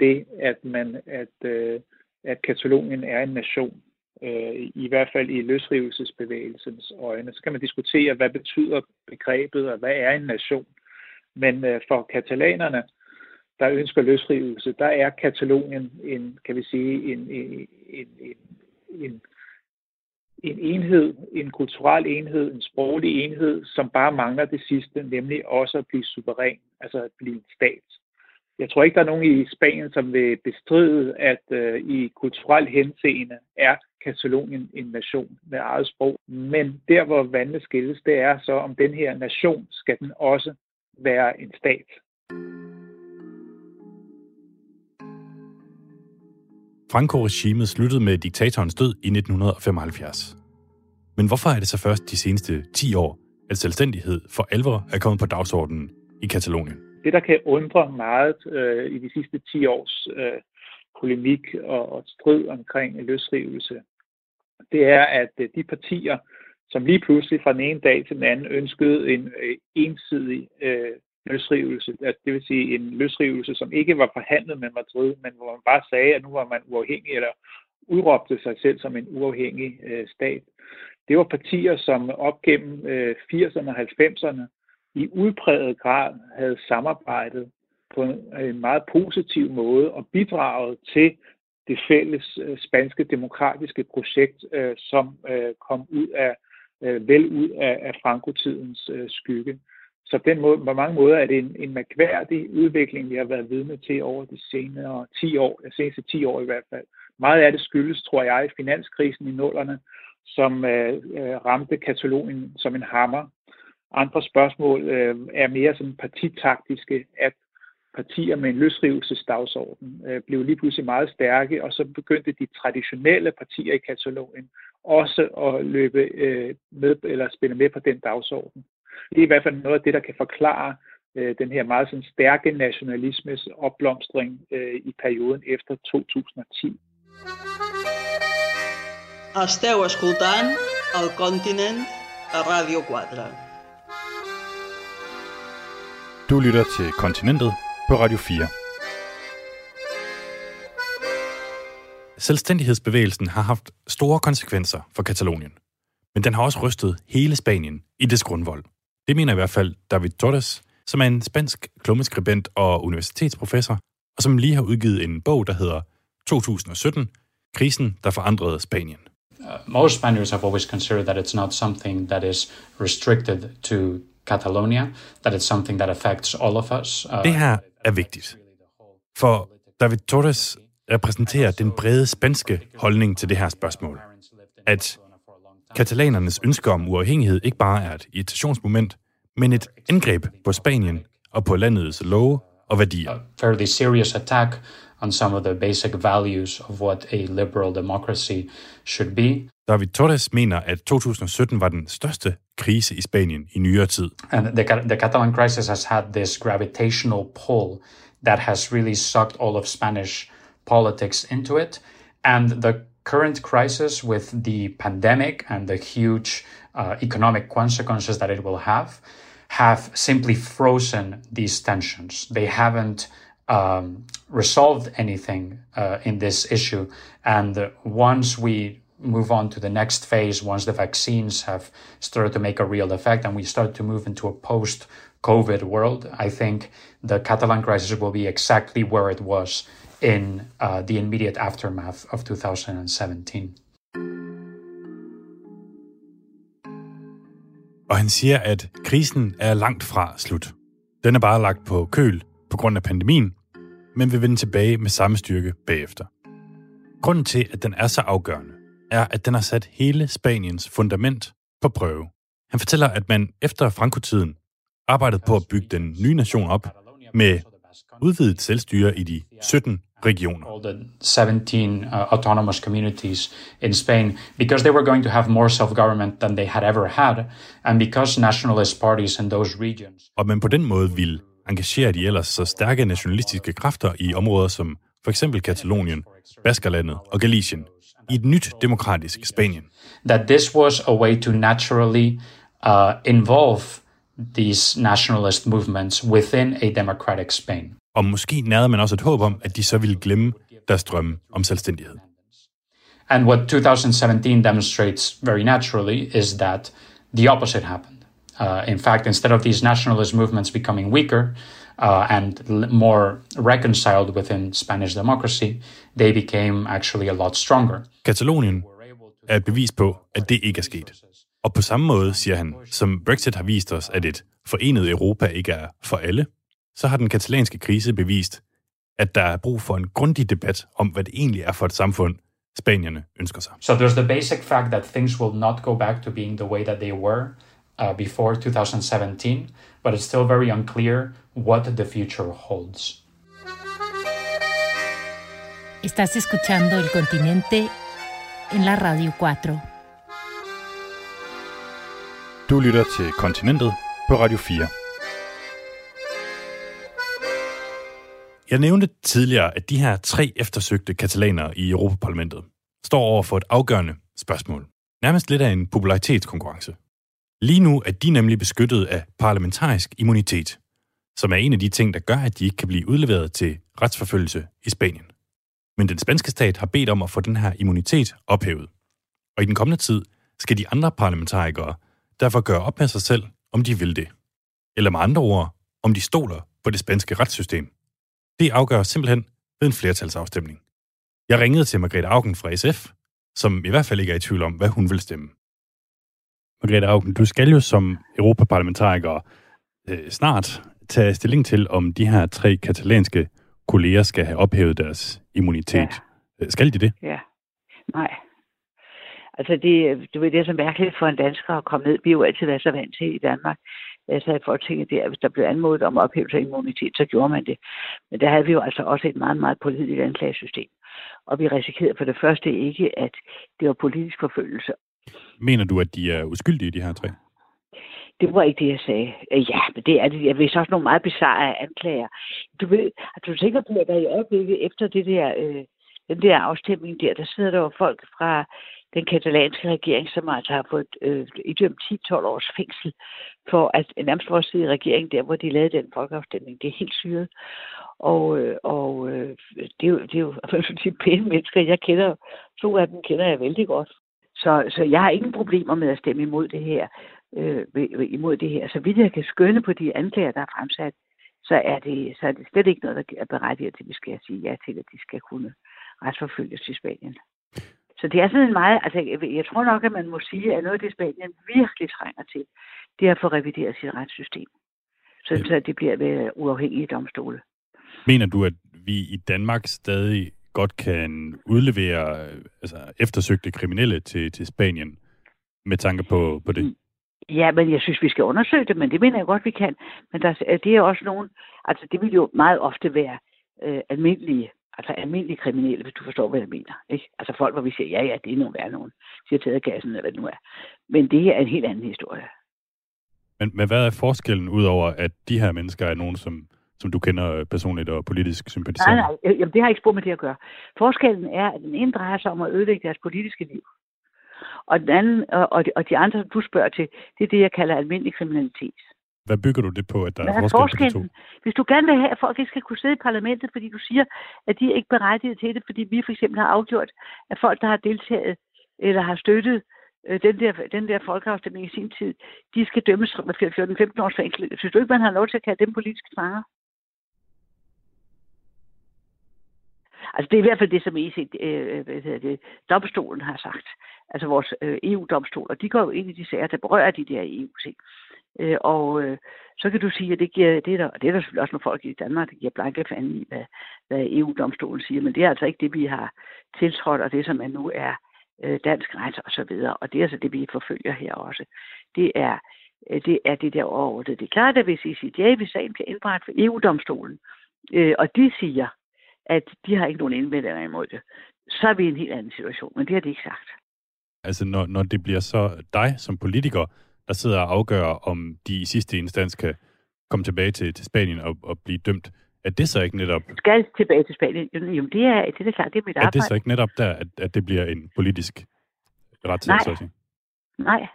det, at man at, øh, at Katalonien er en nation. Øh, I hvert fald i løsrivelsesbevægelsens øjne. Så kan man diskutere, hvad betyder begrebet, og hvad er en nation. Men øh, for katalanerne, der ønsker løsrivelse, der er Katalonien en, kan vi sige, en, en, en, en, en en enhed, en kulturel enhed, en sproglig enhed, som bare mangler det sidste, nemlig også at blive suveræn, altså at blive en stat. Jeg tror ikke, der er nogen i Spanien, som vil bestride, at øh, i kulturel henseende er Katalonien en nation med eget sprog. Men der, hvor vandene skilles, det er så, om den her nation skal den også være en stat. Franco-regimet sluttede med diktatorens død i 1975. Men hvorfor er det så først de seneste 10 år, at selvstændighed for alvor er kommet på dagsordenen i Katalonien? Det, der kan undre meget øh, i de sidste 10 års øh, polemik og, og strid omkring løsrivelse, det er, at øh, de partier, som lige pludselig fra den ene dag til den anden ønskede en øh, ensidig øh, løsrivelse, altså det vil sige en løsrivelse, som ikke var forhandlet med Madrid, men hvor man bare sagde, at nu var man uafhængig, eller udråbte sig selv som en uafhængig øh, stat. Det var partier, som op gennem øh, 80'erne og 90'erne i udpræget grad havde samarbejdet på en, en meget positiv måde og bidraget til det fælles øh, spanske demokratiske projekt, øh, som øh, kom ud af øh, vel ud af, af Franco-tidens øh, skygge. Så på, den måde, på mange måder er det en, en mærkværdig udvikling, vi har været vidne til over de senere 10 år, de seneste 10 år i hvert fald. Meget af det skyldes, tror jeg, finanskrisen i nullerne, som øh, øh ramte Katalonien som en hammer. Andre spørgsmål øh, er mere sådan partitaktiske, at partier med en løsrivelsesdagsorden øh, blev lige pludselig meget stærke, og så begyndte de traditionelle partier i Katalonien også at løbe øh, med eller spille med på den dagsorden. Det er i hvert fald noget af det, der kan forklare øh, den her meget sådan, stærke nationalismes opblomstring øh, i perioden efter 2010. Esteu escoltant el Continent a Radio 4. Du lytter til Kontinentet på Radio 4. Selvstændighedsbevægelsen har haft store konsekvenser for Katalonien, men den har også rystet hele Spanien i dets grundvold. Det mener i hvert fald David Torres, som er en spansk klummeskribent og universitetsprofessor, og som lige har udgivet en bog, der hedder 2017, Krisen, der forandrede Spanien. Uh, most Spaniards have always considered that it's not something that is restricted to Catalonia, that it's something that affects all of us. Uh, det her er vigtigt, for David Torres repræsenterer den brede spanske holdning til det her spørgsmål. At katalanernes ønske om uafhængighed ikke bare er et irritationsmoment, men et angreb på Spanien og på landets love og værdier. A fairly serious attack on some of the basic values of what a liberal democracy should be. David Torres mener, at 2017 var den største krise i Spanien i nyere tid. And the, the Catalan crisis has had this gravitational pull that has really sucked all of Spanish politics into it. And the current crisis with the pandemic and the huge uh, economic consequences that it will have have simply frozen these tensions. They haven't um, resolved anything uh, in this issue. And once we move on to the next phase, once the vaccines have started to make a real effect and we start to move into a post COVID world, I think the Catalan crisis will be exactly where it was in uh, the immediate aftermath of 2017. Og han siger, at krisen er langt fra slut. Den er bare lagt på køl på grund af pandemien, men vil vende tilbage med samme styrke bagefter. Grunden til, at den er så afgørende, er, at den har sat hele Spaniens fundament på prøve. Han fortæller, at man efter Franco-tiden arbejdede på at bygge den nye nation op med udvidet selvstyre i de 17 regioner. All the 17 uh, autonomous communities in Spain, because they were going to have more self-government than they had ever had, and because nationalist parties in those regions. Og man på den måde ville engagere de ellers så stærke nationalistiske kræfter i områder som for eksempel Katalonien, Baskerlandet og Galicien, i et nyt demokratisk Spanien. That this was a way to naturally uh, involve these nationalist movements within a democratic Spain. Og måske nærede man også et håb om, at de så ville glemme deres drømme om selvstændighed. And what 2017 demonstrates very naturally is that the opposite happened. Uh, in fact, instead of these nationalist movements becoming weaker uh, and more reconciled within Spanish democracy, they became actually a lot stronger. Katalonien er et bevis på, at det ikke er sket. Og på samme måde, siger han, som Brexit har vist os, at et forenet Europa ikke er for alle, så har den katalanske krise bevist, at der er brug for en grundig debat om, hvad det egentlig er for et samfund, spanierne ønsker sig. So there's the basic fact that things will not go back to being the way that they were uh, before 2017, but it's still very unclear what the future holds. Estás escuchando El Continente en la Radio 4. Du lytter til Kontinentet på Radio 4. Jeg nævnte tidligere, at de her tre eftersøgte katalanere i Europaparlamentet står over for et afgørende spørgsmål. Nærmest lidt af en popularitetskonkurrence. Lige nu er de nemlig beskyttet af parlamentarisk immunitet, som er en af de ting, der gør, at de ikke kan blive udleveret til retsforfølgelse i Spanien. Men den spanske stat har bedt om at få den her immunitet ophævet. Og i den kommende tid skal de andre parlamentarikere derfor gøre op med sig selv, om de vil det. Eller med andre ord, om de stoler på det spanske retssystem. Det afgør simpelthen ved en flertalsafstemning. Jeg ringede til Margrethe Augen fra SF, som i hvert fald ikke er i tvivl om, hvad hun vil stemme. Margrethe Augen, du skal jo som europaparlamentariker øh, snart tage stilling til, om de her tre katalanske kolleger skal have ophævet deres immunitet. Ja. Skal de det? Ja. Nej. Altså, det, du ved, det er så mærkeligt for en dansker at komme ned. Vi har jo altid været så vant til i Danmark. Jeg sad i Folketinget der, hvis der blev anmodet om ophævelse af immunitet, så gjorde man det. Men der havde vi jo altså også et meget, meget pålideligt anklagesystem. Og vi risikerede for det første ikke, at det var politisk forfølgelse. Mener du, at de er uskyldige, de her tre? Det var ikke det, jeg sagde. Øh, ja, men det er det. Jeg ved også nogle meget bizarre anklager. Du ved, at du tænker på, at der i øjeblikket efter det der, øh, den der afstemning der, der sidder der jo folk fra den katalanske regering, som altså har fået øh, idømt 10-12 års fængsel for at øh, nærmest for at sidde i regeringen der, hvor de lavede den folkeafstemning. Det er helt syret. Og, øh, og øh, det, er jo, det er jo de pæne mennesker, jeg kender. To af dem kender jeg vældig godt. Så, så jeg har ingen problemer med at stemme imod det her. Øh, imod det her. Så vidt jeg kan skønne på de anklager, der er fremsat, så er det, så er det slet ikke noget, der er berettiget til, at vi skal sige ja til, at de skal kunne retsforfølges i Spanien. Så det er sådan en meget, altså jeg, jeg tror nok, at man må sige, at noget af det Spanien virkelig trænger til, det er at få revideret sit retssystem. Så, ja. så det bliver ved uafhængige domstole. Mener du, at vi i Danmark stadig godt kan udlevere altså, eftersøgte kriminelle til, til Spanien med tanke på, på det? Ja, men jeg synes, vi skal undersøge det, men det mener jeg godt, vi kan. Men der, det er også nogen, altså det vil jo meget ofte være øh, almindelige altså almindelige kriminelle, hvis du forstår, hvad jeg mener. Ikke? Altså folk, hvor vi siger, ja, ja, det er nogle værre nogen. Har taget gassen, eller hvad det nu er. Men det her er en helt anden historie. Men, men hvad er forskellen, udover at de her mennesker er nogen, som, som du kender personligt og politisk sympatiserer Nej, nej, jamen, det har ikke spurgt med det at gøre. Forskellen er, at den ene drejer sig om at ødelægge deres politiske liv. Og, den anden, og, de, og de andre, som du spørger til, det er det, jeg kalder almindelig kriminalitet. Hvad bygger du det på, at der er, er forskel på de to? Hvis du gerne vil have, at folk ikke skal kunne sidde i parlamentet, fordi du siger, at de er ikke berettiget til det, fordi vi for eksempel har afgjort, at folk, der har deltaget eller har støttet øh, den, der, den der folkeafstemning i sin tid, de skal dømmes med 14-15 års fængsel. Synes du ikke, man har lov til at kalde dem politiske fanger? Altså det er i hvert fald det, som EC, øh, øh, hvad hedder det, domstolen har sagt. Altså vores øh, EU-domstol, og de går jo ind i de sager, der berører de der EU-ting. Øh, og øh, så kan du sige, at det, giver, det, er der, det er der selvfølgelig også nogle folk i Danmark, der giver blanke fanden i, hvad, hvad EU-domstolen siger, men det er altså ikke det, vi har tiltrådt, og det, som er nu er øh, dansk ret og så videre. Og det er altså det, vi forfølger her også. Det er øh, det, er det der overordnede. Det er klart, at hvis ICJ, hvis sagen bliver indbragt for EU-domstolen, øh, og de siger, at de har ikke nogen indvendinger imod det, så er vi i en helt anden situation, men det har de ikke sagt. Altså, når, når det bliver så dig som politiker, der sidder og afgør, om de i sidste instans kan komme tilbage til, til Spanien og, og blive dømt. Er det så ikke netop... Skal tilbage til Spanien? Jo, det er, det er klart, det er mit arbejde. Er det så ikke netop der, at, at det bliver en politisk retssag? Nej. Nej.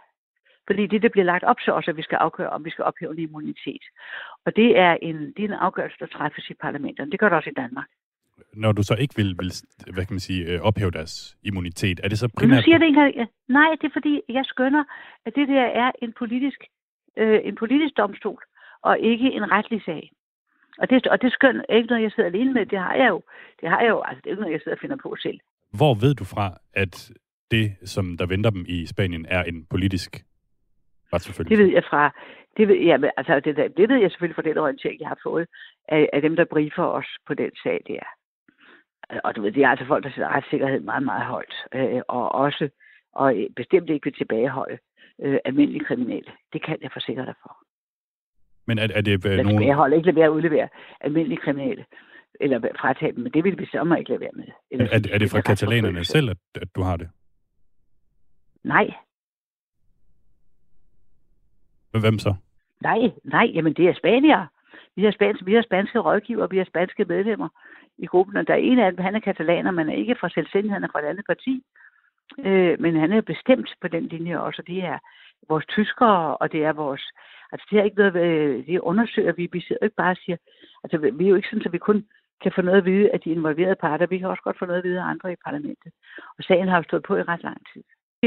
Fordi det, der bliver lagt op til os, at vi skal afgøre, om vi skal ophæve en immunitet. Og det er en, det er en afgørelse, der træffes i parlamenterne. Det gør det også i Danmark når du så ikke vil, vil hvad kan man sige, øh, ophæve deres immunitet, er det så primært... Men du siger det ikke Nej, det er fordi, jeg skønner, at det der er en politisk, øh, en politisk domstol, og ikke en retlig sag. Og det, og det skøn er ikke noget, jeg sidder alene med. Det har jeg jo. Det har jeg jo. Altså, det er ikke noget, jeg sidder og finder på selv. Hvor ved du fra, at det, som der venter dem i Spanien, er en politisk retsforfølgelse? Det ved jeg fra, det ved, jeg, altså, det, det ved jeg selvfølgelig fra den orientering, jeg har fået af, af dem, der briefer os på den sag der. Og du ved, det er altså folk, der sætter retssikkerhed meget, meget højt. Øh, og også, og bestemt ikke vil tilbageholde øh, almindelige kriminelle. Det kan jeg forsikre dig for. Men er, er det øh, nogen... Tilbageholde, ikke lade være at udlevere almindelige kriminelle. Eller fratage dem, men det vil vi så ikke lade være med. Eller, er, er, er det fra katalanerne selv, at, at du har det? Nej. Hvem så? Nej, nej, jamen det er spanier. Vi har, spanske, vi har spanske rådgiver, vi har spanske medlemmer i gruppen, og der er en af dem, han er katalaner, men er ikke fra selvstændigheden, han er fra et andet parti. Øh, men han er bestemt på den linje også, og det er vores tyskere, og det er vores... Altså, det er ikke noget, det undersøger vi. Vi sidder ikke bare og siger... Altså, vi er jo ikke sådan, at vi kun kan få noget at vide af de involverede parter. Vi kan også godt få noget at vide af andre i parlamentet. Og sagen har jo stået på i ret lang tid.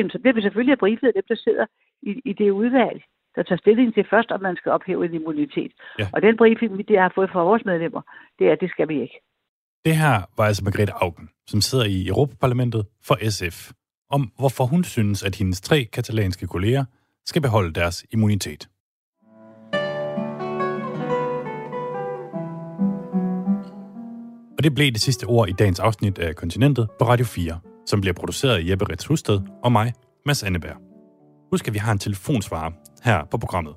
Så bliver vi selvfølgelig briefet af dem, der sidder i, i det udvalg, der tager stilling til først, om man skal ophæve en immunitet. Ja. Og den briefing, vi har fået fra vores medlemmer, det er, at det skal vi ikke. Det her var altså Margrethe Augen, som sidder i Europaparlamentet for SF, om hvorfor hun synes, at hendes tre katalanske kolleger skal beholde deres immunitet. Og det blev det sidste ord i dagens afsnit af Kontinentet på Radio 4, som bliver produceret af Jeppe Ritz Husted og mig, Mads Anneberg. Husk, at vi har en telefonsvarer her på programmet,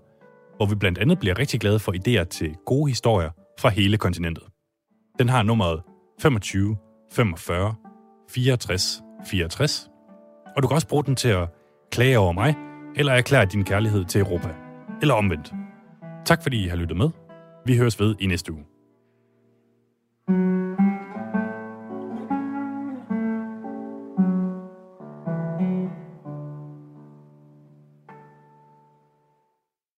hvor vi blandt andet bliver rigtig glade for idéer til gode historier fra hele kontinentet. Den har nummeret 25 45 64 64, og du kan også bruge den til at klage over mig, eller erklære din kærlighed til Europa, eller omvendt. Tak fordi I har lyttet med. Vi høres ved i næste uge.